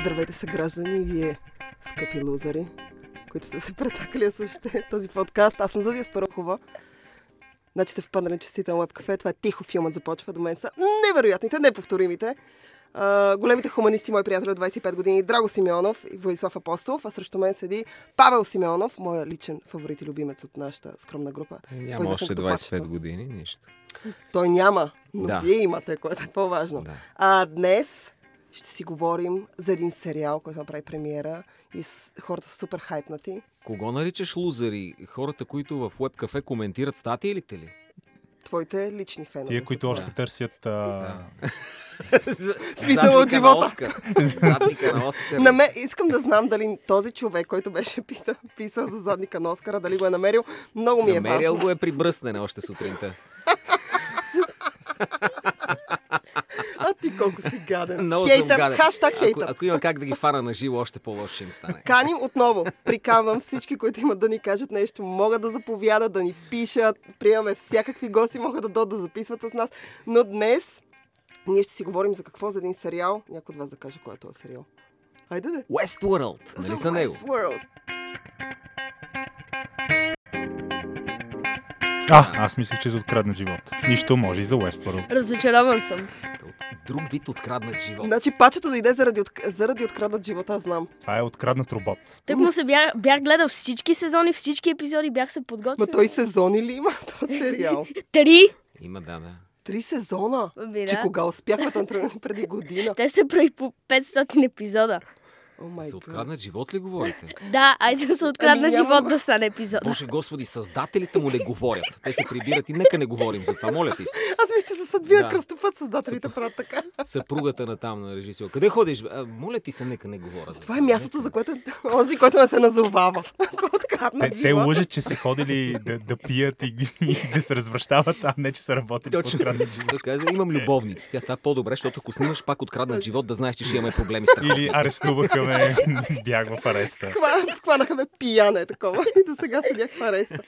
Здравейте са граждани, вие скъпи лузари, които сте се прецакали да слушате този подкаст. Аз съм Зазия Спарухова. Значи сте впаднали честител Web кафе. Това е тихо филмът започва. До мен са невероятните, неповторимите. А, големите хуманисти, мои приятели от 25 години, Драго Симеонов и Владислав Апостолов, а срещу мен седи Павел Симеонов, моя личен фаворит и любимец от нашата скромна група. Няма По-известен още като 25 Пачето. години, нищо. Той няма, но Да. вие имате, което е по-важно. Да. А днес ще си говорим за един сериал, който направи премиера и с... хората са супер хайпнати. Кого наричаш лузери? Хората, които в веб кафе коментират статиите ли? Твоите лични фенове. Са които това. още търсят... А... Смисъл от живота. Задника на Оскар. На ме, искам да знам дали този човек, който беше пита, писал за задника на Оскара, дали го е намерил. Много ми е Намерил важно. го е при бръснене още сутринта. А ти колко си гаден. Много съм хейтър, гаден. хаштаг Ако, хейтър. ако има как да ги фана на живо, още по-лошо ще им стане. Каним отново. Приканвам всички, които имат да ни кажат нещо, могат да заповядат, да ни пишат. Приемаме всякакви гости, могат да дойдат да записват с нас. Но днес ние ще си говорим за какво? За един сериал. Някой от вас да каже кой е този сериал. Айде да. Westworld. Нали за него? Westworld. А, аз мислех, че за откраднат живот. Нищо може и за Westworld. Разочарован съм. Друг вид откраднат живот. Значи пачето дойде заради, от... заради откраднат живота, аз знам. Това е откраднат робот. Тък му се бях, бях гледал всички сезони, всички епизоди, бях се подготвил. Ма той сезони ли има този сериал? Три! Има, да, да. Три сезона. Ами Че кога успяхме да тръгнем преди година? Те са прави по 500 епизода. Май За откраднат живот ли говорите? Да, айде да се открадна Ами, живот да стане епизода. Боже Господи, създателите му не говорят. Те се прибират и нека не говорим за това, моля ти се. Аз мисля, че се съдбия Да. кръстопът създателите правят така. Съпругата на там на режисьор. Къде ходиш? А, моля ти се, нека не говоря. за Това е мястото, за което онзи, който не се назовава. Откраднат Те, те лъжат, че са ходили да, да пият и, и да се развръщават, а не, че са работили Точно. откраднат живот. Каза, имам любовници. Тя това е по-добре, защото ако снимаш пак откраднат живот, да знаеш, че ще имаме проблеми с. Или арестуваха ме, бях в ареста. Хва- Хванаха ме пияне такова. И до сега седях в ареста.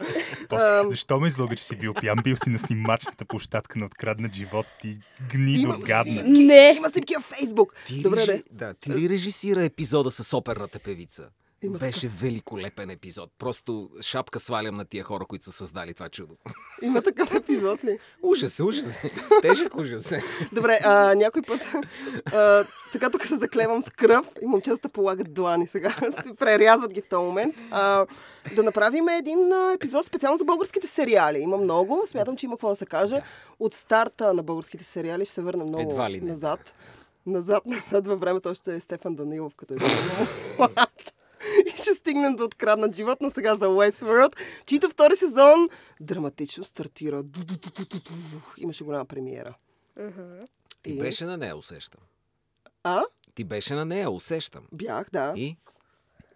После, защо ме излага, че си бил пиян? Бил си на снимачната площадка на откраднат живот и гнидо Имам гадна. снимки. Не. Има снимки във Фейсбук. Ти, Добре, режи... да, ти ли режисира епизода с оперната певица? Има Беше великолепен епизод. Просто шапка свалям на тия хора, които са създали това чудо. Има такъв епизод ли? Ужас, ужас. Тежък ужас. Добре, а, някой път, а, така тук се заклевам с кръв и момчетата полагат длани сега. Прерязват ги в този момент. А, да направим един а, епизод специално за българските сериали. Има много. Смятам, че има какво да се каже. От старта на българските сериали ще се върнем много Едва ли не. назад. Назад, назад във времето още е Стефан Данилов, като е млад. И ще стигнем до откраднат живот, но сега за Westworld, чийто втори сезон драматично стартира. Имаше голяма премиера. Ти беше на нея, усещам. А? Ти беше на нея, усещам. Бях, да. И?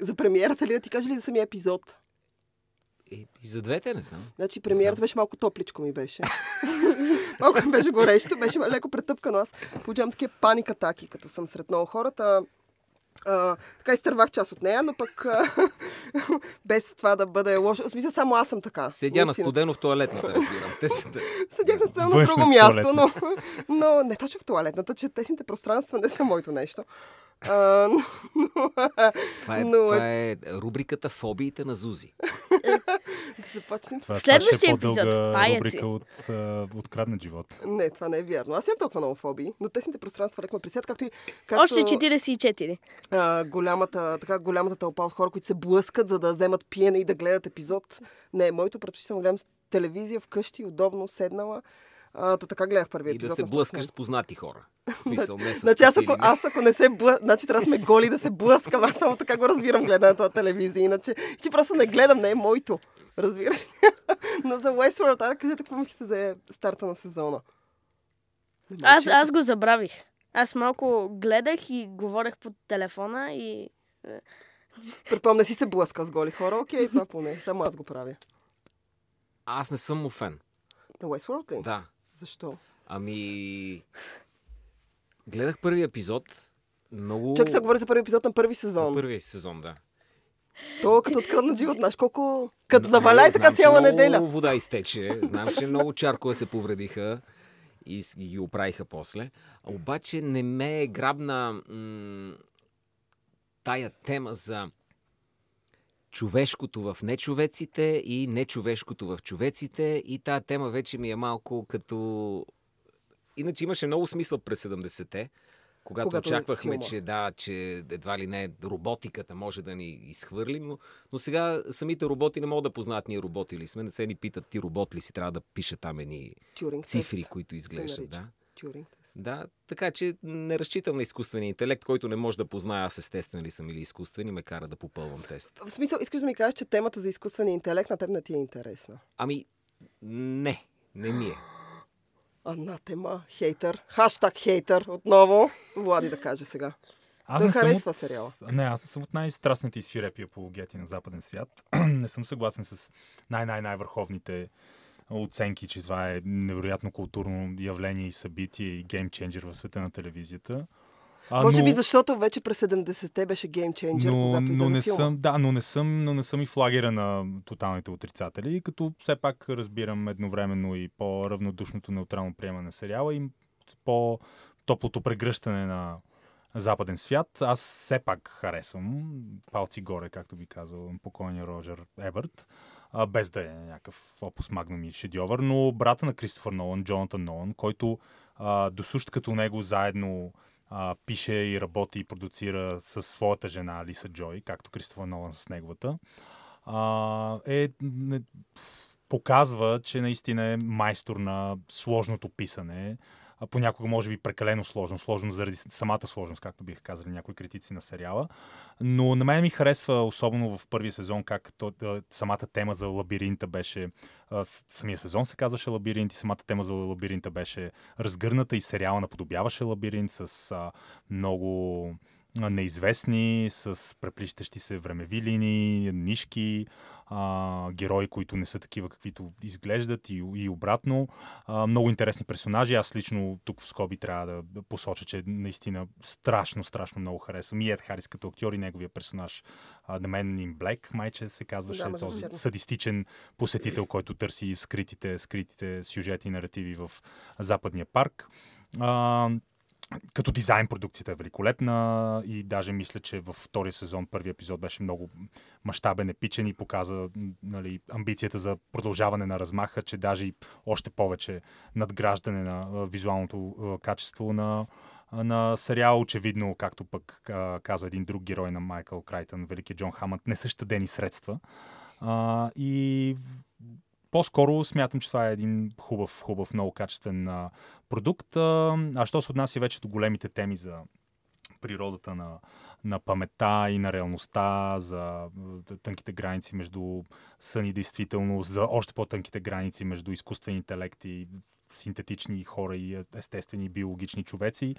За премиерата ли да ти кажа ли за самия епизод? И, и за двете не знам. Значи премиерата беше малко топличко ми беше. малко беше горещо, беше леко претъпкано. Аз получавам такива паник атаки, като съм сред много хората. А, така изтървах част от нея, но пък а, без това да бъде лошо. В смисъл, само аз съм така. Седя на студено в туалетната, разбирам. Те. Седях на студено на друго място, но, но не точно в туалетната, че тесните пространства не са моето нещо. А, но, но, Това е, но това е рубриката Фобиите на Зузи. да започнем с Това, Следващия е епизод, паяци. рубрика от а, откраднат живот. Не, това не е вярно. Аз имам толкова много фобии, но тесните пространства леко ме пресят, както и както, Още 44. А, голямата, така, голямата тълпа от хора, които се блъскат, за да вземат пиене и да гледат епизод. Не, моето предпочитам да гледам телевизия вкъщи, удобно, седнала. А, та така гледах първия И епизод. да се блъскаш с познати хора. В смисъл, не с Значи аз ако, аз ако не се блъ... Значи трябва да сме голи да се блъскам. Аз само така го разбирам гледането на телевизия. Иначе, че просто не гледам, не е моето. Разбираш? Но за Westworld, а кажете какво мислите за старта на сезона. Аз, аз го забравих. Аз малко гледах и говорех по телефона и... Предполагам, не си се блъскал с голи хора. Окей, това поне. Само аз го правя. Аз не съм му фен. На Westworld ли? Да. Защо? Ами... Гледах първи епизод. Много... Чак сега говори за първи епизод на първи На сезон. Първия сезон, да. То като откраднат живот, знаеш колко... Като заваляй така цяла много неделя. вода изтече. Знам, че много чаркове се повредиха и ги оправиха после. Обаче не ме е грабна м- тая тема за човешкото в нечовеците и нечовешкото в човеците. И тая тема вече ми е малко като... Иначе имаше много смисъл през 70-те, когато, Когато е очаквахме, филма. че да, че едва ли не роботиката може да ни изхвърли, но, но сега самите роботи не могат да познаят ние роботи ли сме, не се ни питат ти робот ли си, трябва да пише там едни Тюринг цифри, тест които изглеждат. Да. Тюринг тест. Да, така че не разчитам на изкуствения интелект, който не може да познае аз естествен ли съм или изкуствен и ме кара да попълвам тест. В смисъл, искаш да ми кажеш, че темата за изкуствения интелект на теб не ти е интересна. Ами, не, не ми е. Анатема, хейтър, хаштаг хейтър, отново. Влади да каже сега. Аз Той харесва от... сериала. Не, аз не съм от най-страстните и свирепи апологети на западен свят. не съм съгласен с най-най-най-върховните оценки, че това е невероятно културно явление и събитие и геймченджер в света на телевизията. А, Може но- би защото вече през 70-те беше геймченджер, но, когато но не филма. съм, да, но не съм, но не съм и в лагера на тоталните отрицатели, като все пак разбирам едновременно и по-равнодушното неутрално приемане на сериала и по-топлото прегръщане на западен свят. Аз все пак харесвам палци горе, както би казал покойния Роджер Ебърт, а, без да е някакъв опус магнум и шедьовър, но брата на Кристофър Нолан, Джонатан Нолан, който а, досущ като него заедно а, пише и работи и продуцира със своята жена Лиса Джой, както Кристофър Нолан с неговата, а, е, не, показва, че наистина е майстор на сложното писане. Понякога може би прекалено сложно, сложно заради самата сложност, както биха казали някои критици на сериала. Но на мен ми харесва, особено в първия сезон, как то, самата тема за лабиринта беше, самия сезон се казваше лабиринт и самата тема за лабиринта беше разгърната и сериала наподобяваше лабиринт с много неизвестни, с преплищащи се времеви линии, нишки, а, герои, които не са такива, каквито изглеждат и, и обратно. А, много интересни персонажи. Аз лично тук в Скоби трябва да- да посоча, че наистина страшно, страшно много харесвам. И Ед Харис като актьор и неговия персонаж а, The Man in Black, майче се казваше, Да, този черно. садистичен посетител, който търси скритите, скритите сюжети и наративи в Западния парк. А, като дизайн продукцията е великолепна и даже мисля, че във втория сезон първи епизод беше много мащабен, епичен и показа нали, амбицията за продължаване на размаха, че даже и още повече надграждане на визуалното качество на, на сериал. Очевидно, както пък каза един друг герой на Майкъл Крайтън, великият Джон Хамънд, не са щадени средства. А, и по-скоро смятам, че това е един хубав, хубав, много качествен а, продукт. А, а що се отнася вече до големите теми за природата на, на паметта и на реалността, за тънките граници между сън и действителност, за още по-тънките граници между изкуствен интелект и синтетични хора и естествени биологични човеци.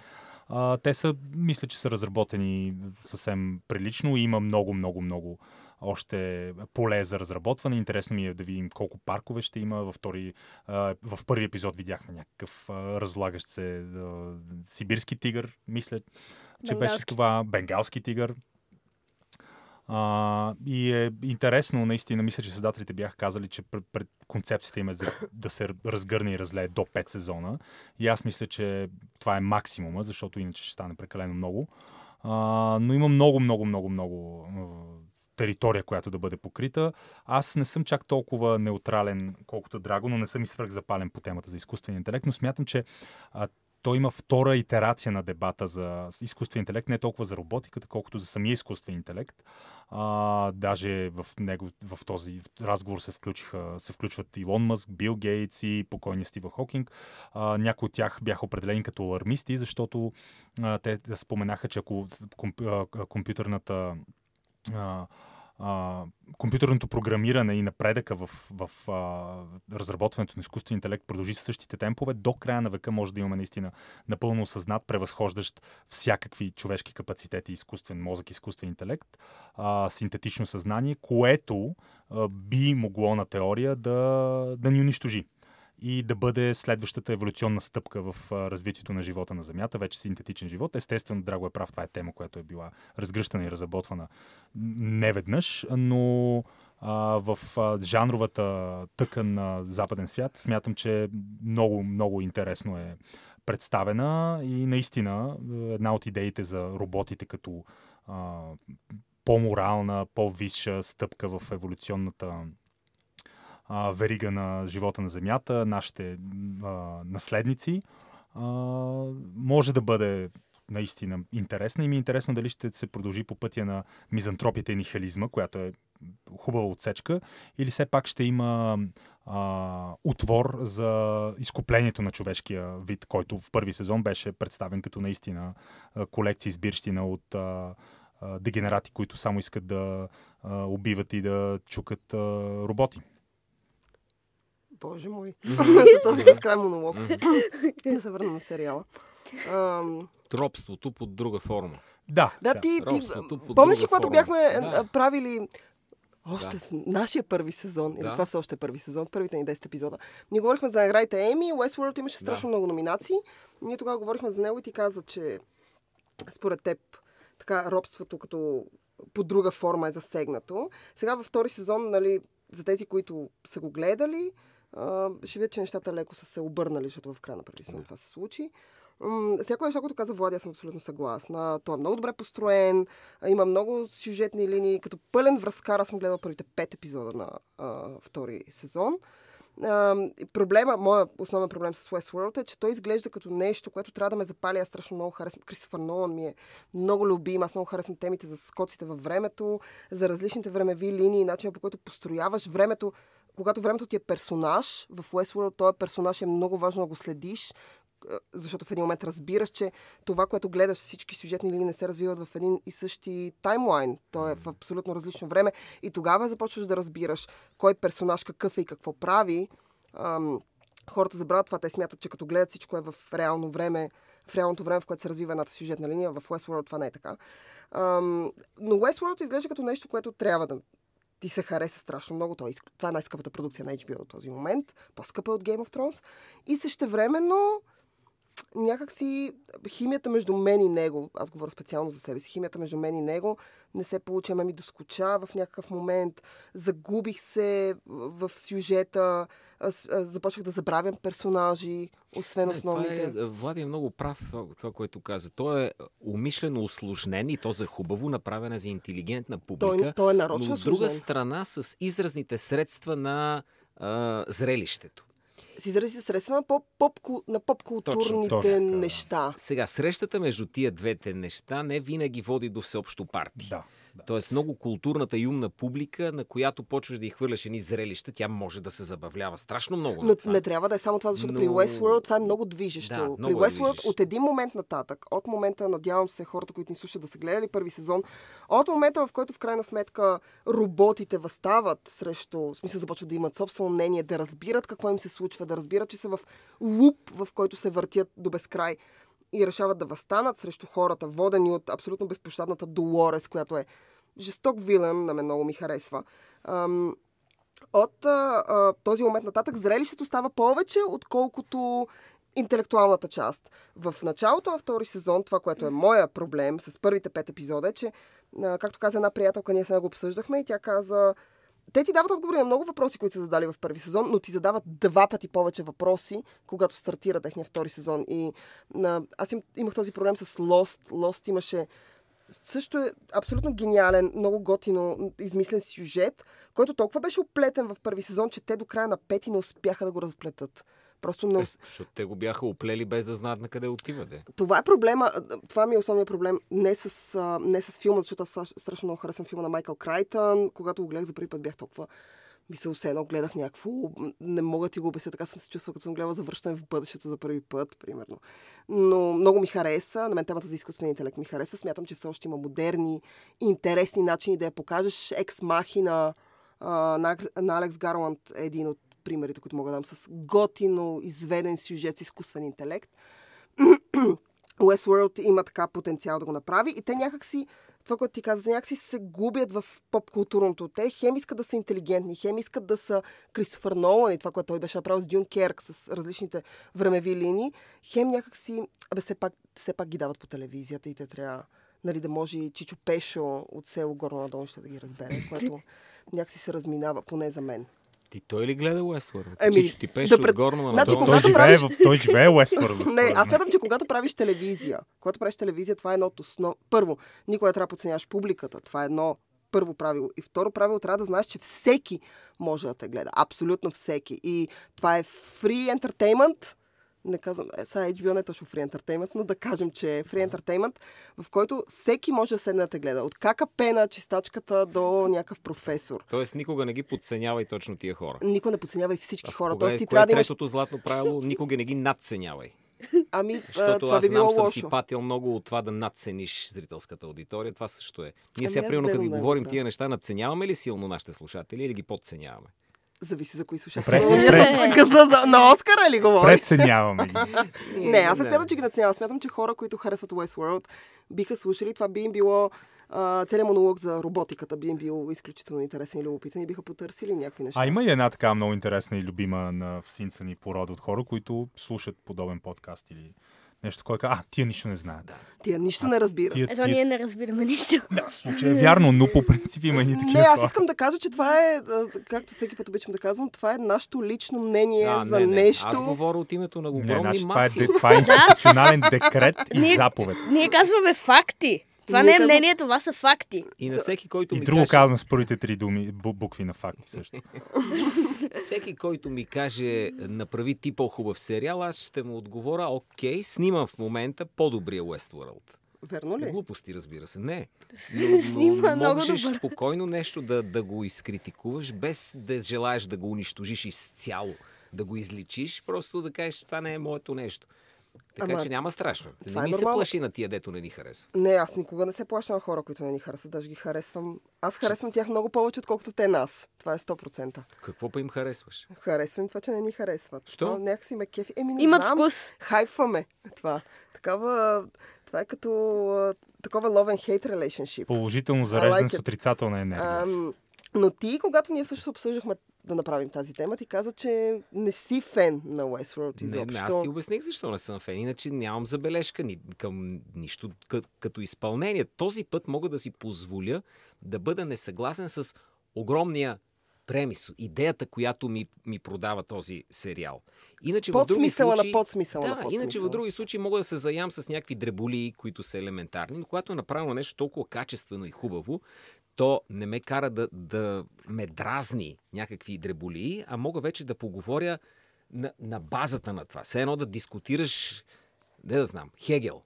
А, те са, мисля, че са разработени съвсем прилично и има много, много, много още поле за разработване. Интересно ми е да видим колко паркове ще има. Във втори, в първи епизод видяхме някакъв разлагащ се сибирски тигър, мисля, че беше Бенгалски. това. Бенгалски тигър. А, и е интересно, наистина, мисля, че създателите бяха казали, че пред, пред концепцията им е да, да се разгърне и разлее до 5 сезона. И аз мисля, че това е максимума, защото иначе ще стане прекалено много. А, но има много, много, много, много територия, която да бъде покрита. Аз не съм чак толкова неутрален, колкото Драго, но не съм и свръхзапален по темата за изкуствения интелект, но смятам, че а, той има втора итерация на дебата за изкуствен интелект, не толкова за роботиката, колкото за самия изкуствен интелект. А, даже в, него, в този разговор се, включиха, се включват Илон Мъск, Бил Гейтс и покойния Стива Хокинг. А, някои от тях бяха определени като алармисти, защото а, те споменаха, че ако комп, а, компютърната а, а, компютърното програмиране и напредъка в, в а, разработването на изкуствен интелект продължи с същите темпове, до края на века може да имаме наистина напълно осъзнат, превъзхождащ всякакви човешки капацитети, изкуствен мозък, изкуствен интелект, а, синтетично съзнание, което а, би могло на теория да, да ни унищожи и да бъде следващата еволюционна стъпка в развитието на живота на Земята, вече синтетичен живот. Естествено, Драго е прав, това е тема, която е била разгръщана и разработвана неведнъж, но а, в а, жанровата тъкан на западен свят смятам, че много, много интересно е представена и наистина една от идеите за роботите като а, по-морална, по-висша стъпка в еволюционната а, верига на живота на Земята, нашите а, наследници, а, може да бъде наистина интересна и ми е интересно дали ще се продължи по пътя на мизантропията и нихилизма, която е хубава отсечка, или все пак ще има а, отвор за изкуплението на човешкия вид, който в първи сезон беше представен като наистина колекция избирщина от а, а, дегенерати, които само искат да а, убиват и да чукат а, роботи. Боже мой. За този безкрай монолог. да се върна на сериала. Ам, Тропството под друга форма. Да, Да, ти, ти Робството под помниш ли, когато бяхме Да. правили още Да. в нашия първи сезон, или Да. това все още е първи сезон, първите ни 10 епизода, ние говорихме за наградите Еми, Westworld имаше страшно Да. много номинации. Ние тогава говорихме за него и ти каза, че според теб така робството като по друга форма е засегнато. Сега във втори сезон, нали, за тези, които са го гледали, ще видят, че нещата леко са се обърнали, защото в края на първи сезон това се случи. М, Всяко нещо, което каза Влади, аз съм абсолютно съгласна. Той е много добре построен, има много сюжетни линии. Като пълен връзкар, аз съм гледала първите пет епизода на а, втори сезон. И проблема, моя основен проблем с Westworld е, че той изглежда като нещо, което трябва да ме запали. Аз страшно много харесвам. Кристофър Нолан ми е много любим. Аз много харесвам темите за скоците във времето, за различните времеви линии, начина по който построяваш времето. Когато времето ти е персонаж, в Westworld този персонаж е много важно да го следиш, защото в един момент разбираш, че това, което гледаш, всички сюжетни линии не се развиват в един и същи таймлайн. То е в абсолютно различно време. И тогава започваш да разбираш кой персонаж какъв е и какво прави. Ам, хората забравят това. Те смятат, че като гледат всичко е в реално време, в реалното време, в което се развива едната сюжетна линия. В Westworld това не е така. Ам, но Westworld изглежда като нещо, което трябва да ти се хареса страшно много. Той, е това е най-скъпата продукция на HBO до този момент. По-скъпа е от Game of Thrones. И същевременно някакси химията между мен и него, аз говоря специално за себе си, химията между мен и него не се получи, ама ми доскоча в някакъв момент, загубих се в сюжета, аз, аз започнах да забравям персонажи, освен Не, основните. Това е, Влади е много прав това, което каза. Той е умишлено усложнен и то за хубаво, направена за интелигентна публика. Той, той е нарочно но от друга усложнен. страна с изразните средства на а, зрелището. С изразите средства на, поп, поп, на поп-културните Точно, точно неща. Сега, срещата между тия двете неща не винаги води до всеобщо парти. Да. Да. Тоест много културната и умна публика, на която почваш да й хвърляш едни зрелища, тя може да се забавлява страшно много. на Но това. не трябва да е само това, защото Но- при Westworld това е много движещо. Да, при много е Westworld движещо. от един момент нататък, от момента, надявам се хората, които ни слушат да са гледали първи сезон, от момента, в който в крайна сметка роботите възстават срещу, в смисъл започват да имат собствено мнение, да разбират какво им се случва, да разбират, че са в луп, в който се въртят до безкрай и решават да възстанат срещу хората, водени от абсолютно безпощадната Долорес, която е жесток вилен, на мен много ми харесва. От този момент нататък зрелището става повече, отколкото интелектуалната част. В началото на втори сезон, това, което е моя проблем с първите пет епизода, е, че, както каза една приятелка, ние сега го обсъждахме и тя каза, те ти дават отговори на много въпроси, които са задали в първи сезон, но ти задават два пъти повече въпроси, когато стартира техния втори сезон. И а, аз им, имах този проблем с Lost. Lost имаше също е абсолютно гениален, много готино измислен сюжет, който толкова беше оплетен в първи сезон, че те до края на пети не успяха да го разплетат. Просто не Е, защото те го бяха оплели без да знаят на къде отиват. Е. Това е проблема. Това ми е основният проблем. Не с, а, не с филма, защото аз страш- страшно много харесвам филма на Майкъл Крайтън. Когато го гледах за първи път, бях толкова мисля, все едно гледах някакво, не мога да ти го обясня, така съм се чувствала, като съм гледала завръщане в бъдещето за първи път, примерно. Но много ми хареса, на мен темата за изкуствения интелект ми харесва, смятам, че все още има модерни, интересни начини да я покажеш. Екс Махина на, на Алекс Гарланд е един от примерите, които мога да дам с готино, изведен сюжет с изкуствен интелект. Westworld има така потенциал да го направи и те някакси, това, което ти каза, някакси се губят в поп-културното. Те хем искат да са интелигентни, хем искат да са Кристофър Нолан и това, което той беше направил с Дюн Керк с различните времеви линии, хем някакси, абе, все пак, все пак ги дават по телевизията и те трябва нали, да може и Чичо Пешо от село Горно Надолнище да ги разбере, което някакси се разминава, поне за мен. Ти той ли гледа Westworld? Еми, Чичо ти пеше да пред- отгорно, ама Значи. Той, живее, правиш- той живее Уестфорд. Не, аз смятам, че когато правиш телевизия, когато правиш телевизия, това е едно от основ... Първо, никога не трябва да подценяваш публиката. Това е едно първо правило. И второ правило, трябва да знаеш, че всеки може да те гледа. Абсолютно всеки. И това е free entertainment. Не казвам, е, сега HBO не е точно free entertainment, но да кажем, че е free entertainment, в който всеки може да седне да те гледа. От ККП на чистачката до някакъв професор. Тоест никога не ги подценявай точно тия хора. Никой не подценява и всички хора. Кога, Тоест ти трябва е да имаш... златно правило? Никога не ги надценявай. Ами, а, Защото това аз би знам, съм лошо. си патил много от това да надцениш зрителската аудитория. Това също е. Ние Ами сега, примерно, като да го говорим тия неща, надценяваме ли силно нашите слушатели или ги подценяваме? Зависи за кои слушатели. Пред- на Оскара ли говориш? Преценяваме ги. Не, аз не смятам, че ги наценявам. Смятам, че хора, които харесват Westworld, биха слушали. Това би им било целият монолог за роботиката би им бил изключително интересен и любопитен и биха потърсили някакви неща. А има и една така много интересна и любима на всинца ни порода от хора, които слушат подобен подкаст или нещо, кой казва, а, тия нищо не знаят. Тия нищо не разбират. Тия, Ето, тия... ние не разбираме нищо. Да, в случая е вярно, но по принцип има и такива Не, аз искам да кажа, че това е, а, както всеки път обичам да казвам, това е нашето лично мнение А, за не, не. нещо. Аз говоря от името на Не, огромни значи, това, е, маси. това е институционален декрет и Ние- заповед. Ние казваме факти. Това не е казвам- мнение, това са факти. И на всеки, който И ми друго каже, казвам с първите три думи, бу- букви на факти също. всеки, който ми каже, направи ти по-хубав сериал, аз ще му отговоря, окей, снимам в момента по-добрия Westworld. Верно ли? Глупости, разбира се. Не. Снима много можеш добър. спокойно нещо да, да го изкритикуваш, без да желаеш да го унищожиш изцяло, да го изличиш, просто да кажеш, това не е моето нещо. Така Ама, че няма страшно. това Не е ми се нормално. плаши на тия, дето не ни харесва. Не, аз никога не се плаша на хора, които не ни харесват. Даже ги харесвам. Аз харесвам тях много повече, отколкото те нас. Това е 100%. Какво па им харесваш? Харесвам това, че не ни харесват. Що? Това някакси ме кефи. Еми, не Имат знам. вкус. Хайфваме това. Такава, това е като такова love and hate relationship. Положително I зареждане like с отрицателна енергия. Ам, но ти, когато ние всъщност обсъждахме да направим тази тема, ти каза, че не си фен на Westworld Не, изобщо. не, аз ти обясних защо не съм фен. Иначе нямам забележка ни, към нищо като изпълнение. Този път мога да си позволя да бъда несъгласен с огромния премис, идеята, която ми, ми продава този сериал. Иначе в Под други случаи... на подсмисъла Да, на подсмисъла. иначе в други случаи мога да се заям с някакви дреболии, които са елементарни, но когато е направено нещо толкова качествено и хубаво, то не ме кара да, да ме дразни някакви дреболии, а мога вече да поговоря на, на базата на това. Все едно да дискутираш, не да знам, Хегел.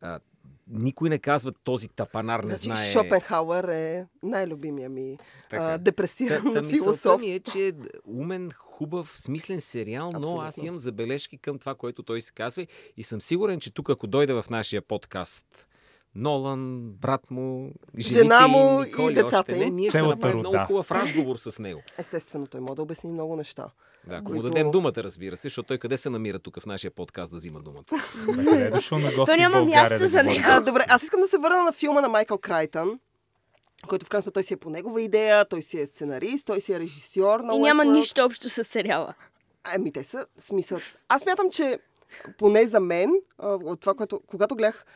А, никой не казва този тапанар не Значи, знае. Шопенхауер е най-любимия ми Така. а, Та, депресиран та мисълта философ. ми е, че е умен, хубав, смислен сериал, но Абсолютно. аз имам забележки към това, което той се казва и съм сигурен, че тук, ако дойде в нашия подкаст Нолан, брат му, жените Жена му им, Николи, и децата им. ние ще направим много хубав разговор с него. Естествено, той може да обясни много неща. Да, ако Които- му дадем думата, разбира се, защото той къде се намира тук в нашия подкаст да взима думата. Е То няма място за него. А, добре, аз искам да се върна на филма на Майкъл Крайтън, който в крайна сметка той си е по негова идея, той си е сценарист, той си е режисьор на И няма Westworld. нищо общо с сериала. Ами те са смисъл. Аз мятам, че поне за мен, от това, което, когато гледах,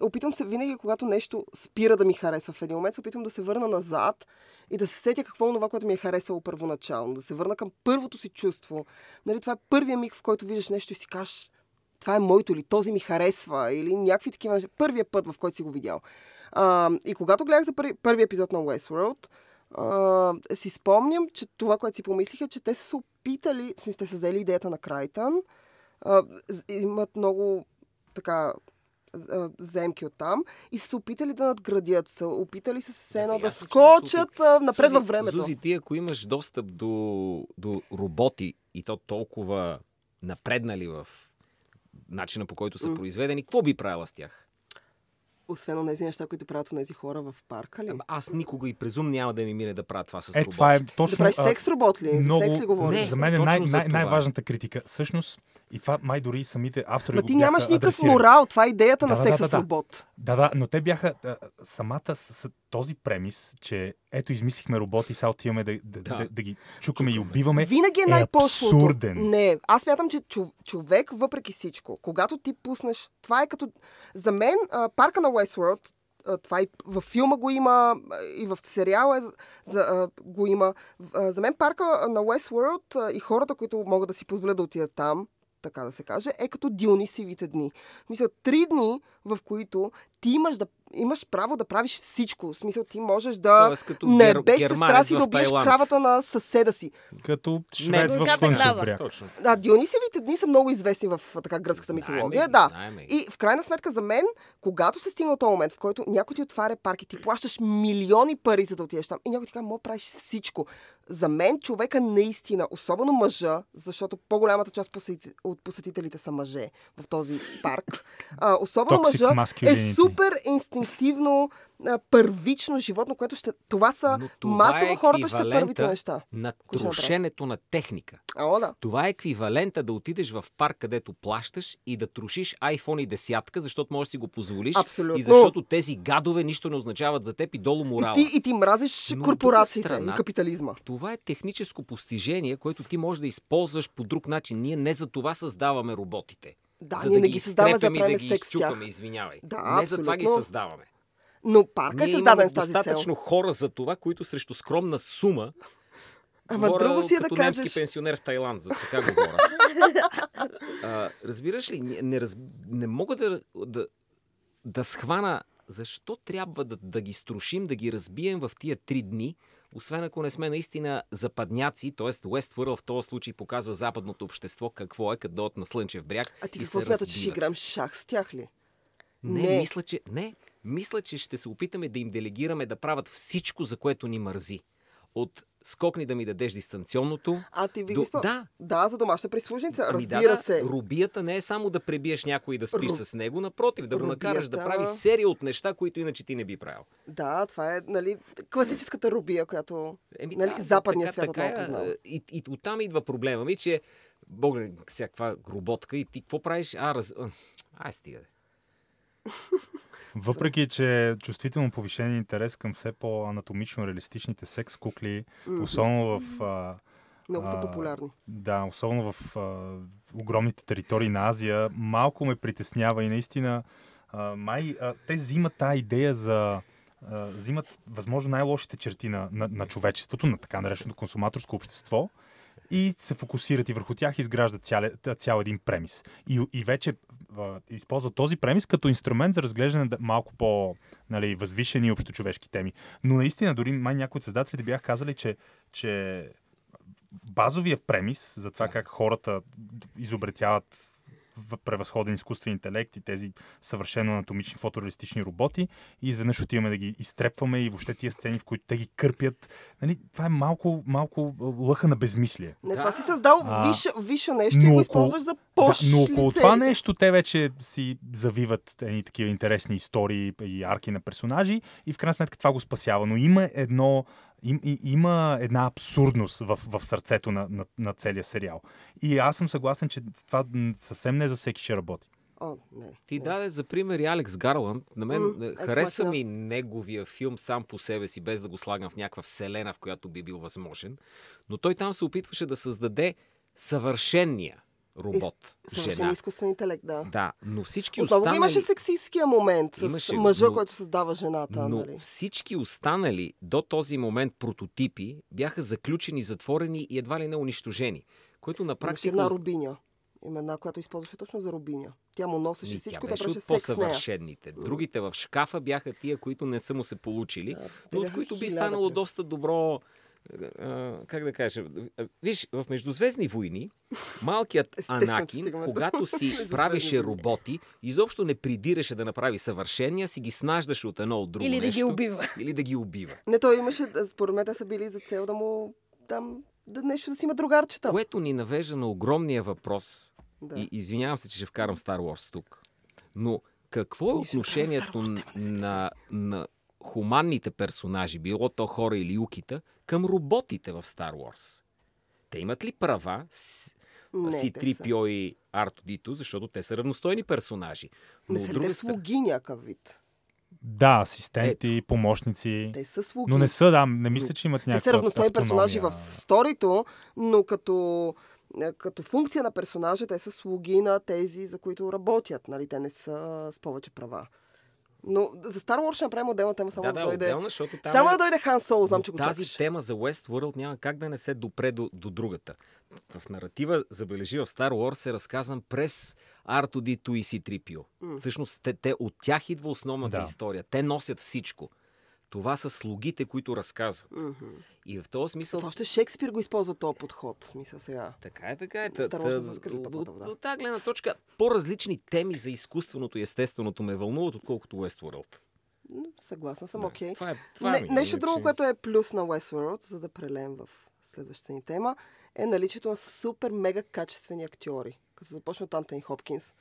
опитвам се винаги, когато нещо спира да ми харесва в един момент, се опитвам да се върна назад и да се сетя какво е това, което ми е харесало първоначално. Да се върна към първото си чувство. Нали, това е първия миг, в който виждаш нещо и си кажеш, това е моето или този ми харесва, или някакви такива неща. Първия път, в който си го видял. А, и когато гледах за първи, първи епизод на Westworld, а, си спомням, че това, което си помислих е, че те са се опитали, в смисъл, те са взели идеята на Крайтън, а, имат много така земки от там и са се опитали да надградят, са опитали са се едно Да, да скочат а, напред Зузи- във времето. Зузи, ти ако имаш достъп до, до роботи и то толкова напреднали в начина по който са М. произведени, какво би правила с тях? Освен тези неща, които правят тези хора в парка ли? Аз никога и презум няма да ми мине да правя това с Е, роботи. това е Да точно... правиш а, секс робот ли? много, За секс ли говориш? Не, за мен е най- най- най-важната критика. Всъщност, и това май дори и самите автори Ма го ти нямаш никакъв адресирали. морал. Това е идеята на Да, да, секс да, с да. робот. Да, да, но те бяха а, самата с, с този премис, че ето измислихме роботи, сега отиваме да, да, Да. да, да ги чукаме и убиваме. Винаги е е най-пошлото. абсурден. Не, аз мятам, че чов- човек, въпреки всичко, когато ти пуснеш, това е като... За мен, а, парка на Westworld това и в филма го има, и в сериала за, го има. За мен парка на Westworld и хората, които могат да си позволят да отидат там, така да се каже, е като Дионисивите дни. Мисля, три дни, в които ти имаш, да, имаш право да правиш всичко. В смисъл, ти можеш да Тоест, като не гер... беш германец сестра си да убиеш кравата на съседа си. Като швед в Слънчев бряг. Да, Дионисевите дни са много известни в така гръцката митология. ги, Да. И в крайна сметка за мен, когато се стигна този момент, в който някой ти отваря парки, ти плащаш милиони пари, за да отидеш там, и някой ти казва, мога правиш всичко. За мен човека наистина, особено мъжа, защото по-голямата част от посетителите са мъже в този парк, а, особено Toxic мъжа е супер инстинктивно, първично животно, което ще... Това са Но това масово е хората ще първите неща. На трошенето на техника. О, да. Това е еквивалента да отидеш в парк, където плащаш и да трошиш iPhone и десятка, защото можеш да си го позволиш. Абсолютно. И защото тези гадове нищо не означават за теб и долу И морала. ти, и ти мразиш Но корпорациите страна- и капитализма. Това е техническо постижение, което ти можеш да използваш по друг начин. Ние не за това създаваме роботите. Да, за ние да не ги създаваме за да и правим да ги секс изчукаме, извинявай. Да, не за това ги абсолютно. създаваме. Но парка е създаден с тази достатъчно цел. хора за това, които срещу скромна сума Ама говоря друго си е да немски кажеш... пенсионер в Тайланд, за така говоря. а, разбираш ли, не, не, раз, не мога да, да, да схвана защо трябва да, да ги струшим, да ги разбием в тия три дни, освен ако не сме наистина западняци, т.е. Westworld в този случай показва западното общество какво е, като на Слънчев бряг А ти какво смяташ, че ще играем шах с тях ли? Не, Не. мисля, че не. Мисля, че ще се опитаме да им делегираме да правят всичко, за което ни мързи. От скокни да ми дадеш дистанционното. А ти ви до... спа... Да, Да, за домашна прислужница. Ами да, Разбира да, се. Рубията не е само да пребиеш някой и да спиш Ру- с него, напротив, да го накараш да Рубията- прави серия от неща, които иначе ти не би правил. Да, това е нали, класическата рубия, която Еми, нали, да, западният така, свят така е, познава. И, и оттам идва проблема ми, че Бог, всякаква роботка и ти какво правиш? А, раз... Ай, стига. де. Въпреки, че чувствително повишен интерес към все по-анатомично реалистичните секс кукли, особено в... А, Много са а, популярни. Да, особено в, а, в огромните територии на Азия, малко ме притеснява и наистина а, май а, те взимат тази идея за а, взимат възможно най-лошите черти на, на, на човечеството, на така нареченото консуматорско общество и се фокусират и върху тях изграждат цял, цял един премис. И, и вече а, използват този премис като инструмент за разглеждане на малко по нали, общочовешки теми. Но наистина, дори май някои от създателите бях казали, че, че базовия премис за това как хората изобретяват превъзходен изкуствен интелект и тези съвършено анатомични фотореалистични роботи и изведнъж отиваме да ги изтрепваме и въобще тия сцени, в които те ги кърпят. Нали, това е малко, малко лъха на безмислие. Не, Да. това си създал А, висше нещо и но го около- използваш за Да, пошли но около цели. това нещо те вече си завиват едни такива интересни истории и арки на персонажи и в крайна сметка това го спасява. Но има едно им, и, има една абсурдност в, в сърцето на, на, на целия сериал. И аз съм съгласен, че това съвсем не за всеки ще работи. О, не. Ти не. даде за пример и Алекс Гарланд. На мен Екс хареса Махина. ми неговия филм сам по себе си, без да го слагам в някаква вселена, в която би бил възможен. Но той там се опитваше да създаде съвършенния робот. Съвършен жена. изкуствен интелект, да. Да, но всички Отново останали... имаше сексистския момент с Имаше, мъжа, но- който създава жената. Но нали? всички останали до този момент прототипи бяха заключени, затворени и едва ли не унищожени. Което на Имаше практика... една рубиня. Има една, която използваше точно за рубиня. Тя му носеше Ми, всичко, да беше от по-съвършените. Другите в шкафа бяха тия, които не са му се получили, те но от които би станало доста добро а, как да кажа, виж, в Междузвездни войни, малкият Анакин, когато си правеше роботи, изобщо не придираше да направи съвършения, си ги снаждаше от едно от друго Или да нещо. ги убива. Или да ги убива. Не, той имаше, според мен, те са били за цел да му там да нещо да си има другарчета. Което ни навежда на огромния въпрос, Да. и извинявам се, че ще вкарам Star Wars тук, но какво е вкараме отношението се на, на хуманните персонажи, било то хора или укита, към роботите в Star Wars? Те имат ли права с, си те са. 3PO и R2D2, защото те са равностойни персонажи. Но Не са друга те слуги някакъв вид? Да, асистенти, помощници. Те са слуги. Но не са, да, не мисля, че имат Те някаква са равностойни персонажи в сторито, но като, е, като функция на персонажа те са слуги на тези, за които работят. Нали? Те не са с повече права. Но за Star Wars ще направим отделна тема, само да, да, да, дойде. отделна, защото там Само е... да дойде Хан Соло, знам, Но че го тази чакаш. тема за Westworld няма как да не се допре до, до другата. В наратива, забележи, в Star Wars е разказан през R2D2 и C-3PO. М. Всъщност, те, те, от тях идва основната Да. история. Те носят всичко. Това са слугите, които разказват. Мгм. И в този смисъл... Това още Шекспир го използва този подход, смисъл сега. Така е, така е. Та- та- възкрили от- тази гледна точка, по-различни теми за изкуственото и естественото ме вълнуват, отколкото Westworld. Съгласна съм, Да, окей. Това е, това Не, ми, нещо иначе- друго, което е плюс на Westworld, за да прелеем в следващата ни тема, е наличието на супер мега качествени актьори. Като започна от Антони Хопкинс,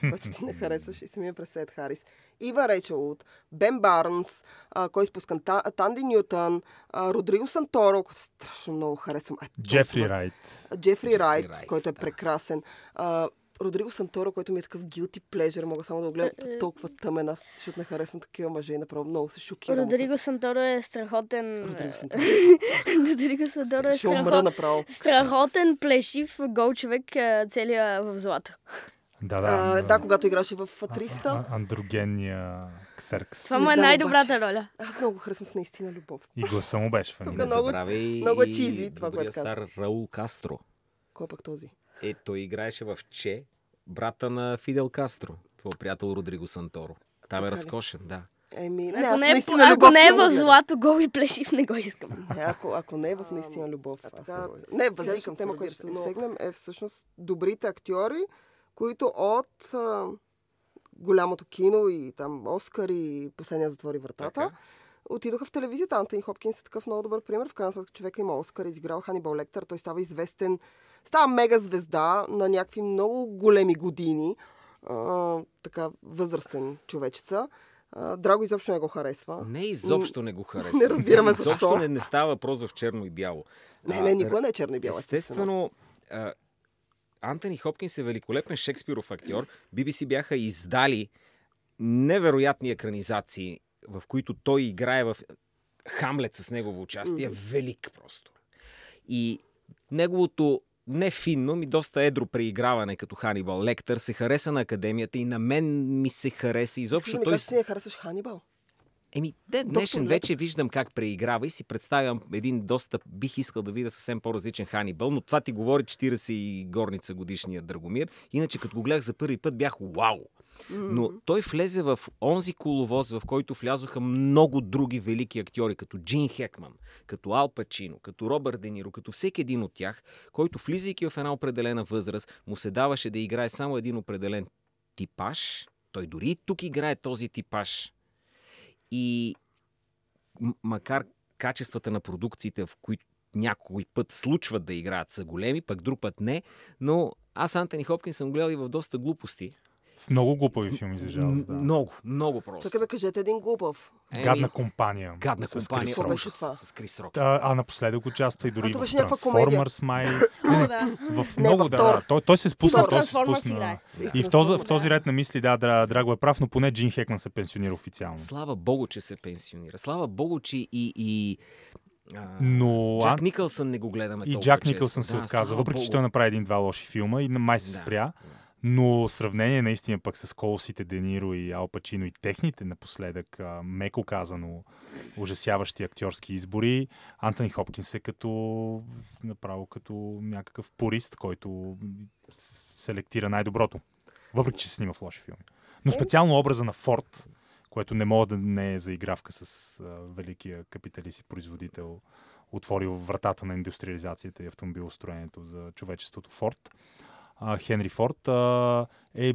който ти не харесваш и самия през Ед Харис. Ива Рейчел Уд, Бен Барнс, а, кой изпускан, Та, Танди Нютън, а, Родриго Санторо, който страшно много харесвам. Е, Джефри Райт. Джефри Райт, Райт, който е да. прекрасен. А, Родриго Санторо, който ми е такъв guilty pleasure, мога само да го гледам Е, толкова тъмен, аз защото не харесвам такива мъже и направо много се шокирам. Родриго Санторо е страхотен... Родриго Санторо. Родриго Санторо е Ще умра страхот... направо. страхотен плешив гол човек, целия в злато. Да, А, да. да, когато играше в А- 300. а- Андрогенния Ксеркс. Това му е най-добрата роля. Аз много го харесвам в наистина любов. И гласа му беше Тук много- много е чизи това, което каза. стар Раул Кастро. Кой е пък този? Е, той играеше в Че, брата на Фидел Кастро, твой приятел Родриго Санторо. Там е разкошен, да. Еми, не, Ако аз не, е, наистина ако любов не е в злато, гол и плешив, не го искам. Не, ако, ако не е в наистина любов. а Аз така, не, го... не се, тема, която ще но- засегнем е всъщност добрите актьори, които от а, голямото кино и там Оскар и последния затвори вратата, Така. отидоха в телевизията. Антони Хопкинс е такъв много добър пример. В крайна сметка човека има Оскар, изиграл Ханибал Лектър. Той става известен, става мега звезда на някакви много големи години. А, така възрастен човечеца. Драго изобщо не го харесва. Не, изобщо не го харесва. Не разбираме Изобщо защо. не, не става въпрос в черно и бяло. Не, не, никога не е черно и бяло. Естествено, а, Антони Хопкинс е великолепен шекспиров актьор. BBC бяха издали невероятни екранизации, в които той играе в Хамлет с негово участие. Велик просто. И неговото не финно, ми доста едро преиграване като Ханибал Лектър се хареса на академията и на мен ми се хареса изобщо. Да ми той кажеш, че не харесваш Ханибал. Еми, ден днешен Доктор вече виждам как преиграва и си представям един доста, бих искал да видя съвсем по-различен Ханибал, но това ти говори 40 и горница годишния Драгомир. Иначе като го гледах за първи път бях вау! Но той влезе в онзи коловоз, в който влязоха много други велики актьори, като Джин Хекман, като Ал Пачино, като Робърт Дениро, като всеки един от тях, който влизайки в една определена възраст, му се даваше да играе само един определен типаж. Той дори и тук играе този типаж. И макар качествата на продукциите, в които някой път случват да играят са големи, пък друг път не, но аз Антони Хопкинс съм гледал и в доста глупости. В много глупави филми, за жалост. Да. Много, много просто. Чакай бе, кажете един глупав. Еми, Гадна компания. гадна с компания. Крис Какво Рок. това? С Крис Рок. А, а напоследък участва и дори А, в. Transformers, май. О, да. В много, да, да. Той, той се спусна. в той се Transformers спусна. И в този, в този ред на мисли, да, Дра- Драго е прав, но поне Джин Хекман се пенсионира официално. Слава Богу, че се пенсионира. Слава Богу, че и, и Но Джак Никълсън не го гледаме И Джак. Никълсън се Да, отказа, въпреки че той направи един-два лоши филма и май се Да. спря. Но сравнение наистина пък с Колсите, Дениро и Ал Пачино и техните напоследък, меко казано, ужасяващи актьорски избори, Антони Хопкинс е като направо като някакъв порист, който селектира най-доброто. Въпреки, че се снима в лоши филми. Но специално образа на Форд, което не мога да не е заигравка с а, великия капиталист и производител, отворил вратата на индустриализацията и автомобилостроението за човечеството Форд. А, Хенри Форд а, е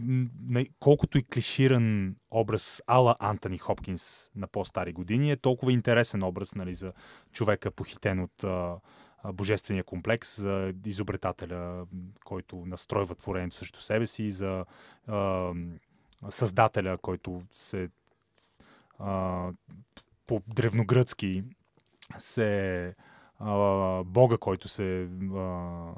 най- колкото и клиширан образ ала Антони Хопкинс на по-стари години, е толкова интересен образ нали, за човека похитен от а, божествения комплекс, за изобретателя, който настройва творението срещу себе си, за а, създателя, който се по древногръцки се а, Бога, който се а,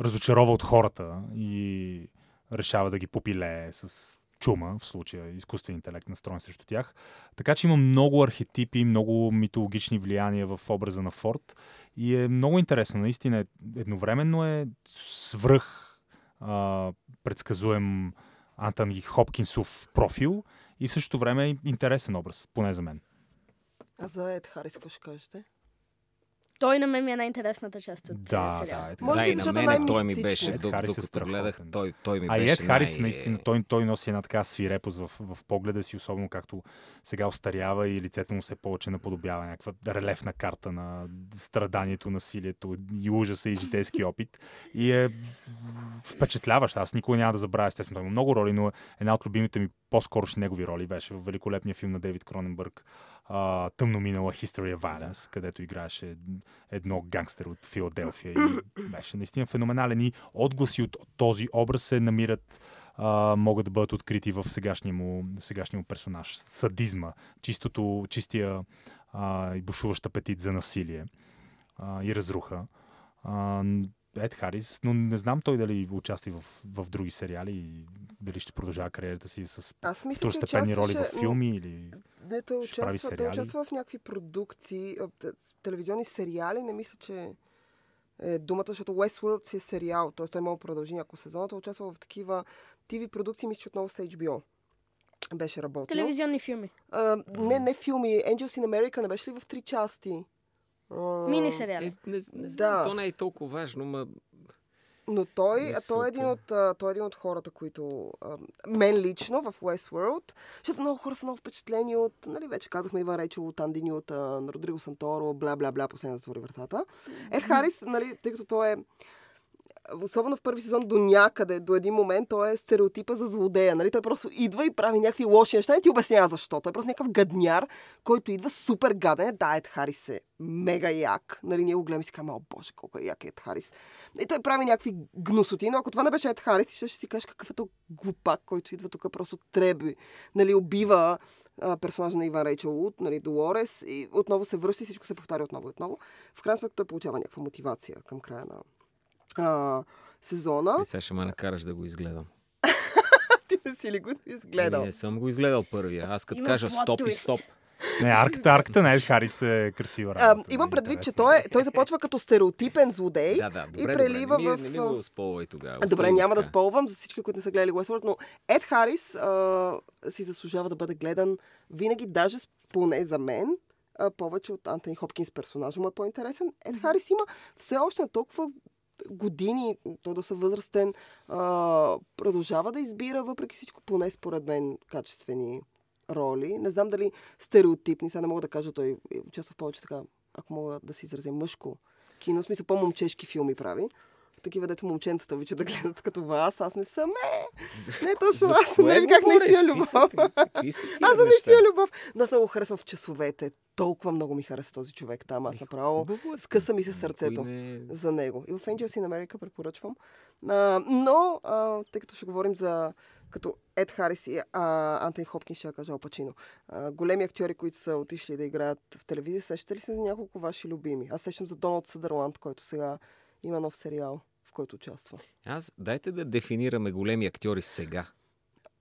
разочарова от хората и решава да ги попилее с чума, в случая изкуствен интелект настроен срещу тях. Така че има много архетипи, много митологични влияния в образа на Форд и е много интересно. Наистина, едновременно е свръх а, предсказуем Антони Хопкинсов профил и в същото време е интересен образ, поне за мен. А за Ед Харис, какво ще кажете? Той на мен ми е най-интересната част от Да, целия сериал. да, е. Може да, и на е мен той ми беше, Ед док- Харис е докато гледах, той, той ми А и беше Ед Харис, най- наистина, той, той носи една така свирепост в, в погледа си, особено както сега остарява и лицето му се повече наподобява някаква релефна карта на страданието, насилието и ужаса и житейски опит. И е впечатляващ. Аз никога няма да забравя, естествено. Той има много роли, но една от любимите ми по-скорошни негови роли беше в великолепния филм на Дейвид Кроненбърг а, Тъмно минала History of Violence, където играеше едно гангстер от Филаделфия и беше наистина феноменален и отгласи от този образ се намират а, могат да бъдат открити в сегашния му, сегашния му персонаж. Садизма, чистото, чистия а, и бушуващ апетит за насилие а, и разруха. А, Ед Харис, но не знам той дали участва в, в други сериали и дали ще продължава кариерата си с Аз мисля, второстепенни роли в филми или... Не, той ще прави участва, той участва в някакви продукции, телевизионни сериали, не мисля, че е думата, защото Westworld си е сериал, т.е. той може да продължи няколко сезона, той участва в такива TV продукции, мисля, че отново с HBO беше работил. Телевизионни филми. А, не, не филми. Angels in America не беше ли в три части? Мини сериали. Е, не, не знам, Да. то не е толкова важно, ма Но той, Не той, е един от, той е един от хората, които... А, мен лично в Westworld, защото много хора са много впечатлени от... Нали, вече казахме Иван Рейчел от Андини, от Родриго Санторо, бла-бла-бла, последния затвори вратата. Ед Харис, нали, тъй като той е особено в първи сезон до някъде, до един момент, той е стереотипа за злодея. Нали? Той просто идва и прави някакви лоши неща и ти обяснява защо. Той е просто някакъв гадняр, който идва супер гаден. Да, Ед Харис е мега як. Нали, ние го гледаме и си казваме, о боже, колко е як е Ед Харис. И той прави някакви гносоти, но ако това не беше Ед Харис, ти ще си кажеш какъв е то глупак, който идва тук просто треби. Нали, убива персонажа на Иван Рейчел Луд, нали, Долорес и отново се връща и всичко се повтаря отново и отново. В крайна сметка той получава някаква мотивация към края на а, сезона. и сега ще ме накараш да го изгледам. Ти не си ли го изгледал? Ами, Не съм го изгледал първия. Аз като Има кажа стоп и твист. стоп. Не, арката, арката на Ед Харис е красива А, работа. имам е предвид, че той, е- той започва като стереотипен злодей. Да, да, добре, прелива добре. Не, в, ми- не, ми а, го спълвай тогава. Добре, няма да така. спълвам за всички, които не са гледали Westworld, но Ед Харис а, си заслужава да бъде гледан винаги, даже поне за мен, а, повече от Антони Хопкинс персонажа му е по-интересен. Ед Харис има все още толкова години, той да са възрастен, а, продължава да избира, въпреки всичко, поне според мен, качествени роли. Не знам дали стереотипни, сега не мога да кажа, той участва в повече така, ако мога да се изразя мъжко кино, в смисъл по-момчешки филми прави. Такива, дето момченцата обичат да гледат като вас. Аз не съм. Е, не точно За аз. ви как наистина любов. Аз за наистина любов. Но аз много харесвам в часовете. Толкова много ми хареса този човек там. Аз направо Хубаво е. скъса ми се сърцето не- за него. И в Angels in America препоръчвам. А, но, а, тъй като ще говорим за като Ед Харис и а, Антони Хопкинс, ще я кажа Алпачино. А, големи актьори, които са отишли да играят в телевизия, сещате ли се за няколко ваши любими? Аз сещам за Доналд Съдърланд, който сега има нов сериал, в който участва. Аз, дайте да дефинираме големи актьори сега,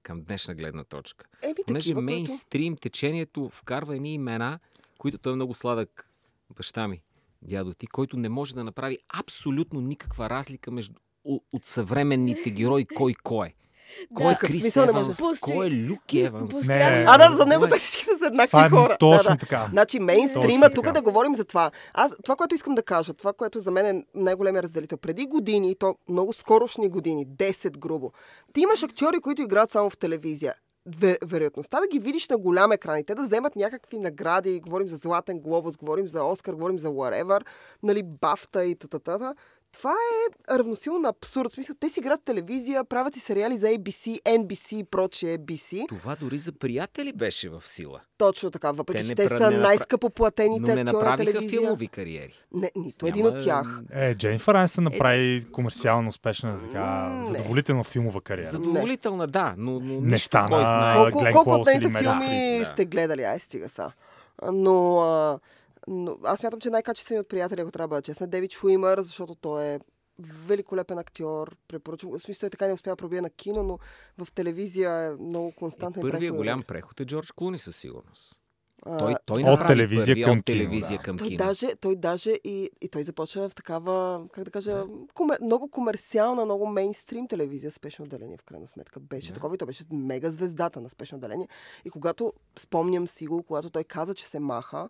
към днешна гледна точка. Еми, Понеже такива, които... мейнстрим течението вкарва едни имена, които той е много сладък баща ми, дядо ти, който не може да направи абсолютно никаква разлика между от съвременните герои кой кой е. Кой е Крис не. Еванс? Пусти. Кой е Люк Еванс? Постоянно- А, да, за него те всички са еднакви хора. точно да, да. така. Значи, мейнстрима, тук да говорим за това. Аз, това, което искам да кажа, това, което за мен е най-големия разделител. Преди години, и то много скорошни години, 10 грубо, ти имаш актьори, които играят само в телевизия. Ве- вероятността да ги видиш на голям екран и те да вземат някакви награди, говорим за Златен глобус, говорим за Оскар, говорим за whatever, нали, бафта и т.т. Това е равносилно на абсурд. В смисъл, те си играят телевизия, правят си сериали за ABC, NBC и прочие BC. Това дори за приятели беше в сила. Точно така, въпреки Те че не те са не направ- най-скъпо платените Но не актьори на направиха телевизия. филмови кариери. Не, нито Няма- един от тях. Е, Дженнифър Анистън направи комерциално успешна, така, не. задоволителна филмова кариера. Задоволителна, да, но, но Не нищо, стана. кой знае. Колко- Колко, от нейните филми да. сте гледали? Ай, стига са. Но, а, но аз мятам, че най-качественият от приятели, ако трябва да бъда честна, Девид Шуимър, защото той е великолепен актьор. Препоръчвам. В смисъл, той така не успя да пробие на кино, но в телевизия е много константен. Първият преход. голям преход е Джордж Клуни със сигурност. А, Той, той От телевизия към от кино, телевизия да. към той, кино. даже, той даже и, и той започва в такава, как да кажа, комер, много комерциална, много мейнстрим телевизия, спешно отделение в крайна сметка беше Да. такова и той беше мега звездата на спешно отделение. И когато, спомням си го, когато той каза, че се маха,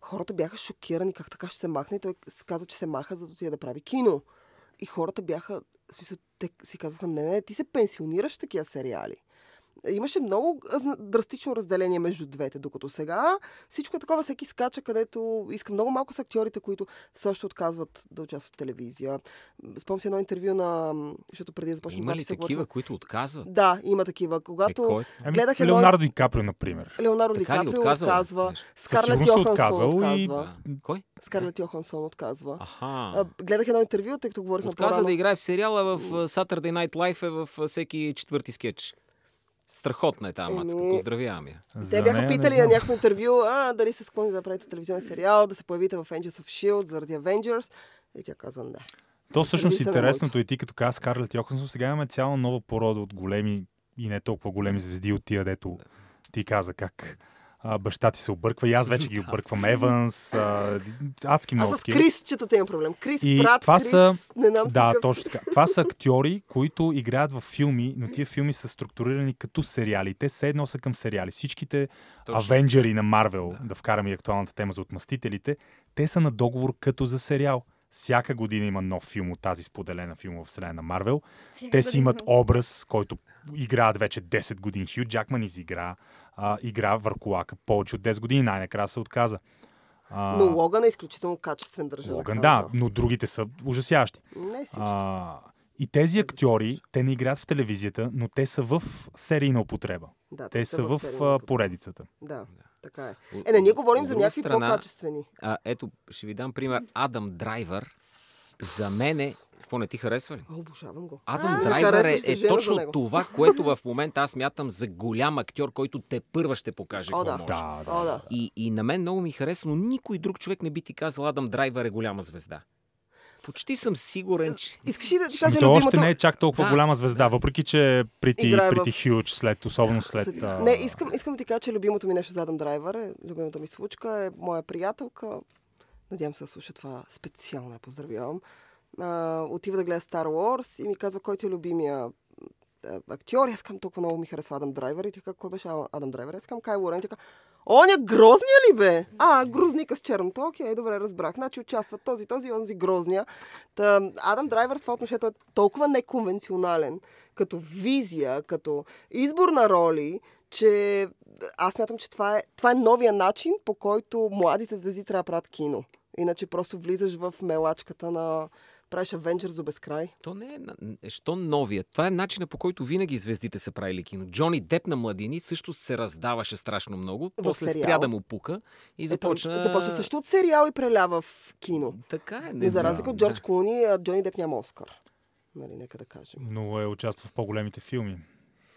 хората бяха шокирани как така ще се махне и той каза, че се маха, за да отиде да прави кино. И хората бяха, в смисъл, те си казваха, не, не, ти се пенсионираш в такива сериали. Имаше много драстично разделение между двете, докато сега всичко е такова, всеки скача, където иска. Много малко са актьорите, които все още отказват да участват в телевизия. Спомням си едно интервю на... Защото преди да започнем Има ли записа, такива, говорихме- които отказват? Да, има такива. Е, Когато кой? Ами, Гледах едно- Леонардо Ди Каприо, например. Леонардо Ди Така ли Каприо отказва, Скарлет е Йохансон и- отказва. А, Кой? Скарлет Йохансон отказва. Аха. Гледах едно интервю, тъй като говорихме Отказа по-рано. да играе в сериала в Saturday Night Live е в всеки четвърти скетч. Страхотна е тази Еми, мацка. Поздравявам я. За Те бяха нея не питали на някакво интервю, а, дали се склони да правите телевизионен сериал, да се появите в Angels of S.H.I.E.L.D. заради Avengers. И тя каза не. То всъщност на интересното и ти като каза Скарлет Йохансон, сега имаме цяла нова порода от големи и не толкова големи звезди от тия, дето ти каза как а, баща ти се обърква и аз вече ги обърквам. Еванс, а, адски много. Аз с. Крис четата имам проблем. Крис, И брат, това Крис, са- не знам си Да, какъв точно си. така. Това са актьори, които играят в филми, но тия филми са структурирани като сериали. Те все едно са към сериали. Всичките Точно. Авенджери на Марвел, да. вкараме и актуалната тема за отмъстителите, те са на договор като за сериал. Всяка година има нов филм от тази споделена филмова вселена на Марвел. Те си имат образ, който играят вече 10 години. Хю Джакман изигра, а, игра върху лака повече от 10 години. Най-накрая се отказа. А, Но Логан е изключително качествен държа Логан, да да, но другите са ужасящи. Не всички. А, и тези актьори, те не играят в телевизията, но те са в серийна употреба. да, Те са в серийна а, употреба. поредицата. Да, така е. Е, не, ние говорим за някакви страна, по-качествени. А, ето, ще ви дам пример. Адам Драйвер. За мен е... Какво не ти харесва ли? Обожавам го. Адам А, Драйвер е, е точно това, което в момента аз мятам за голям актьор, който те първа ще покаже О, какво да. може. Да, да. О, да. И, и на мен много ми харесва, но никой друг човек не би ти казал Адам Драйвер е голяма звезда. Почти съм сигурен, че... Искаш ли да ти Ами кажа той още любимото? не е чак толкова Да. голяма звезда, въпреки че прити, Играе в- хюч, след, особено след... След- а, Не, искам, искам да ти кажа, че любимото ми нещо за Адам Драйвер, е, любимата ми случка е моя приятелка. Надявам се да слуша това специално, я поздравявам. А, отива да гледа Star Wars и ми казва, кой ти е любимия а, актьор. Аз казвам, толкова много ми харесва Адам Драйвер. И така, кой беше Адам Драйвер? Аз казвам, Кай Лорен. И Така, Оня грозния ли бе? А, грозника с черното. Окей, добре, разбрах. Значи участват този, този и онзи грозния. Та, Адам Драйвер в това отношение е толкова неконвенционален, като визия, като избор на роли, че аз мятам, че това е, това е новия начин, по който младите звезди трябва да правят кино. Иначе просто влизаш в мелачката на правиш Avengers до безкрай. То не е... е, Що новия? Това е начина по който винаги звездите са правили кино. Джони Деп на младини също се раздаваше страшно много. После сериал. спря да му пука и Е, започна... започна също от сериал и прелява в кино. Така е. Но Не за знам, разлика от да. Джордж Клуни, а, Джони Деп няма Оскар. Нали, нека да кажем. Но е участвал в по-големите филми.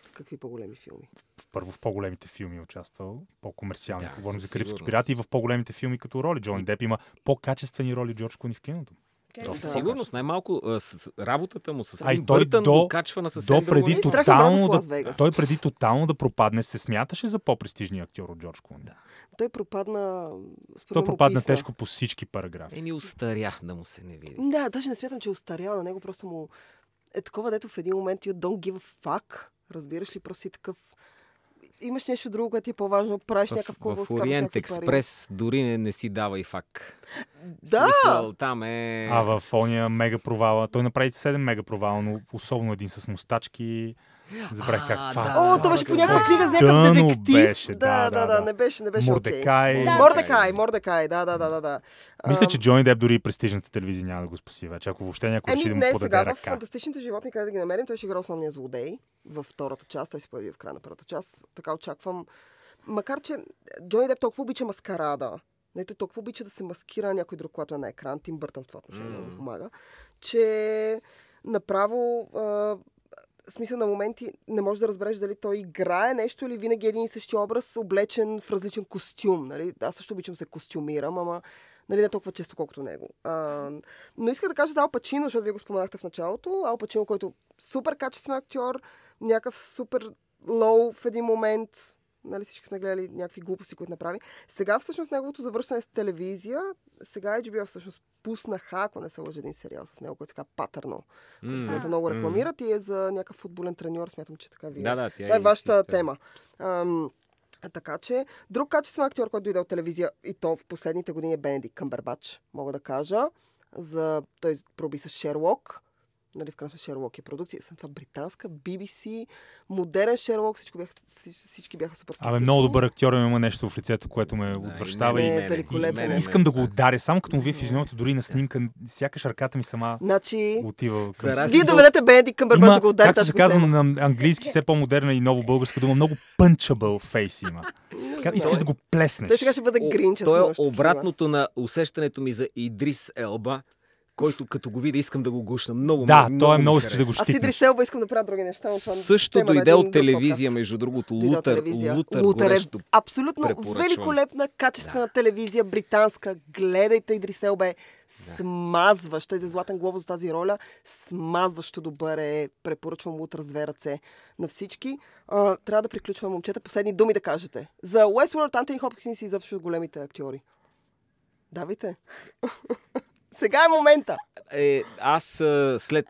В какви по-големи филми. В първо в по-големите филми е участвал, по-комерциални. Да, Говорим за Карибски пирати и в по-големите филми като роли. Джони Деп има по-качествени роли Джордж Клуни в киното. Се Да. Със сигурност, най-малко с, работата му с А и Тим той Бъртън до- го качва на съвсем До друго преди и омраза тотално да, той преди тотално да пропадне, се смяташе за по-престижния актьор от Джордж Клуни. Да. Той пропадна... Той пропадна описва. тежко по всички параграфи. Еми, устаря да му се не види. Да, даже не смятам, че е устарял на него, просто му е такова, дето в един момент you don't give a fuck. Разбираш ли, просто си такъв... Имаш нещо друго, което ти е по-важно, правиш някакъв кубъл, в Ориент Експрес дори не, не си дава и фак. Да! Смисъл, там е... А в ония мега провала, той направи 7 мега провала, но особено един с мустачки. Забравих как това. да. О, това беше по някаква книга за някакъв детектив. беше, да, да, да, да, да, да. не беше, не беше Мордекай. окей. Да, Мордекай, Мордекай, да, да, да, да, да. Мисля, че Джони Деп дори и престижната телевизия няма да го спаси вече. Ако въобще някой Еми, реши да му подаде сега в. Фантастичните животни, къде да ги намерим, той ще игра основния злодей във втората част. Той се появи в края на първата част. Така очаквам. Макар, че Джони Деп толкова обича маскарада, не той толкова обича да се маскира някой друг, когато е на екран, Тим Бъртън в това отношение mm. помага, че направо а, в смисъл на моменти не можеш да разбереш дали той играе нещо или винаги един и същи образ, облечен в различен костюм. Нали? Аз също обичам се костюмирам, ама нали, не толкова често, колкото него. А, но исках да кажа за Ал Пачино, защото вие го споменахте в началото. Ал Пачино, който супер качествен актьор, някакъв супер лоу в един момент, Нали, всички сме гледали някакви глупости, които направи. Сега всъщност неговото завършване с телевизия, сега HBO всъщност пуснаха, ако не се лъжа, един сериал с него, който се казва Патърно. В момента много рекламират и е за някакъв футболен треньор, смятам, че така ви е. Да, да, тя Това е вашата истинска. тема. Ам, така че, друг качествен актьор, който дойде от телевизия, и то в последните години е Бенедикт Къмбербач, мога да кажа. За... Той проби с Шерлок. Нали, в крайна сметка Шерлок е продукция. Съм това британска, BBC, модерен Шерлок, всичко бяха, всички, бяха супер Абе, много добър актьор, има нещо в лицето, което ме отвръщава и и, мен, и, е великолепен. и искам да го ударя. Само като му видя физиономията, дори на снимка, сякаш ръката ми сама Значи, отива към... разлика вие доведете Бенедикт Къмбербач Има, да го ударите, както се ще го казва взема. на английски, все по-модерна и ново българска дума, много punchable face има. Искаш да го плеснеш. Той сега ще бъде гринча. То е обратното на усещането ми за Идрис Елба, който като го видя искам да го гушна. Много, Да, много, той е много искаш да го Аз Идри щипнеш. Селба искам да правя други неща, но това Също тема дойде от телевизия, между другото. Лутър, телевизия. Лутър, Лутър е абсолютно великолепна, качествена телевизия, британска. Гледайте Идри Селба е смазващ. Той е за Златен глобус за тази роля. Смазващо добър е. Препоръчвам Лутър с две ръце на всички. А, трябва да приключваме, момчета. Последни думи да кажете. За Westworld, Антони Хопкинс и изобщо големите актьори. Давайте. Сега е момента. Е, аз след,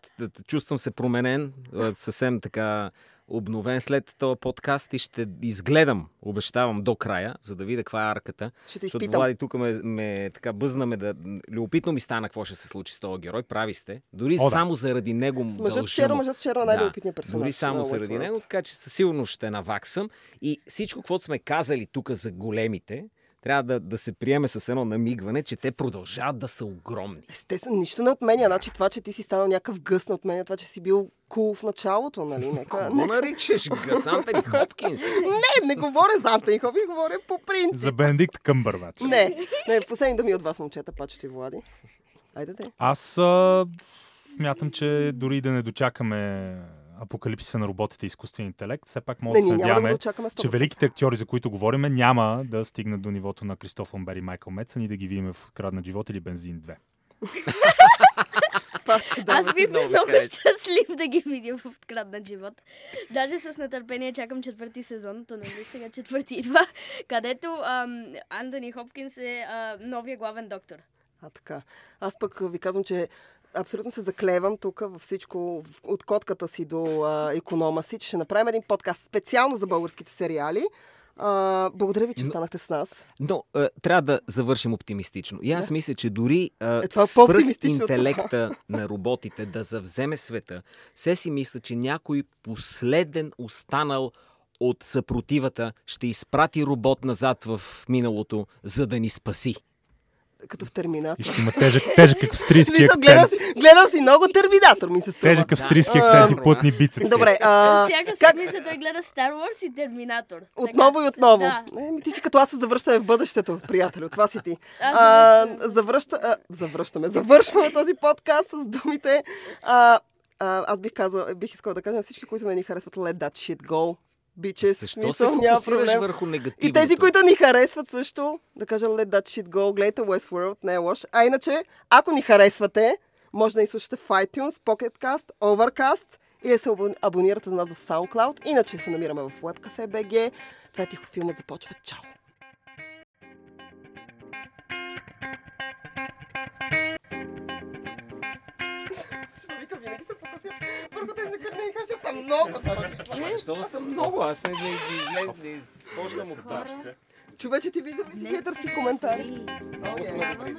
чувствам се променен, съвсем така обновен след този подкаст и ще изгледам, обещавам, до края, за да видя каква е арката. Ще те Защото изпитам. Влади тук ме, ме така бъзнаме да... Любопитно ми стана какво ще се случи с този герой. Прави сте. Дори О, да. само заради него му С мъжът му- мъжът вчера е най-любопитният персонаж. Дори само на заради него, така че със сигурност ще наваксам. И всичко, което сме казали тук за големите, трябва да, да се приеме с едно намигване, че те продължават да са огромни. Естествено, нищо не отменя. Значи това, че ти си станал някакъв гъс, не отменя това, че си бил кул в началото, нали? Нека... Не, наричаш Гасантън Хопкинс? не, не говоря за Антони Хопкинс, говоря по принцип. За Бенедикт Къмбърбач. Не, не, последни думи от вас, момчета, пачето и Влади. Айде те. Аз а, смятам, че дори да не дочакаме апокалипсиса на роботите и изкуствен интелект, все пак може Не, да се да надяваме, с че великите актьори, за които говориме, няма да стигнат до нивото на Кристоф Ламбер и Майкъл Мецън и да ги видим в Крадна живот или Бензин 2. Паче, да. Аз бе. бих много бил много щастлив да ги видя в откраднат живот. Даже с нетърпение чакам четвърти сезон, то нали сега четвърти идва, където ам, Антони Хопкинс е а, новия главен доктор. А, така. Аз пък ви казвам, че абсолютно се заклевам тук във всичко, от котката си до а, економа си, че ще направим един подкаст специално за българските сериали. А, благодаря ви, че останахте с нас. Но а, трябва да завършим оптимистично. И аз мисля, че дори а, Е, това е свръх интелекта на роботите да завземе света, се си мисля, че някой последен останал от съпротивата ще изпрати робот назад в миналото, за да ни спаси. Като в Терминатор. И ще има тежък, тежък австрийски Мисля, гледал, акцент. си, гледал си много Терминатор, ми се струва. Тежък австрийски Да. акцент и плътни бицепси. Добре, а, Всяка как, седмица той гледа Star Wars и Терминатор. Отново Така, и отново. Да. Не, ми ти си като аз се завръщаме в бъдещето, приятелю. Това си ти. А, завръща, а, завръщаме. Завършваме този подкаст с думите. А, а, аз бих казал, бих искала да кажа на всички, които ме ни харесват Let that shit go. Бичес, Защо смисъл, се няма проблем. върху негативното? И тези, които ни харесват също, да кажа Let that shit go, гледайте Westworld, не е лош. А иначе, ако ни харесвате, може да ни слушате в iTunes, Pocket Cast, Overcast или да се абон- абонирате за нас в SoundCloud. Иначе се намираме в WebCafe BG. Това е тихо филмът започва. Чао! Защо вика, винаги се фокусираш върху тези, които не ни кажат, са много заради това. Защо да съм много? Аз не, не, не, изхождам от това. Човече, ти виждам ли си хейтърски коментари? Много сме добри.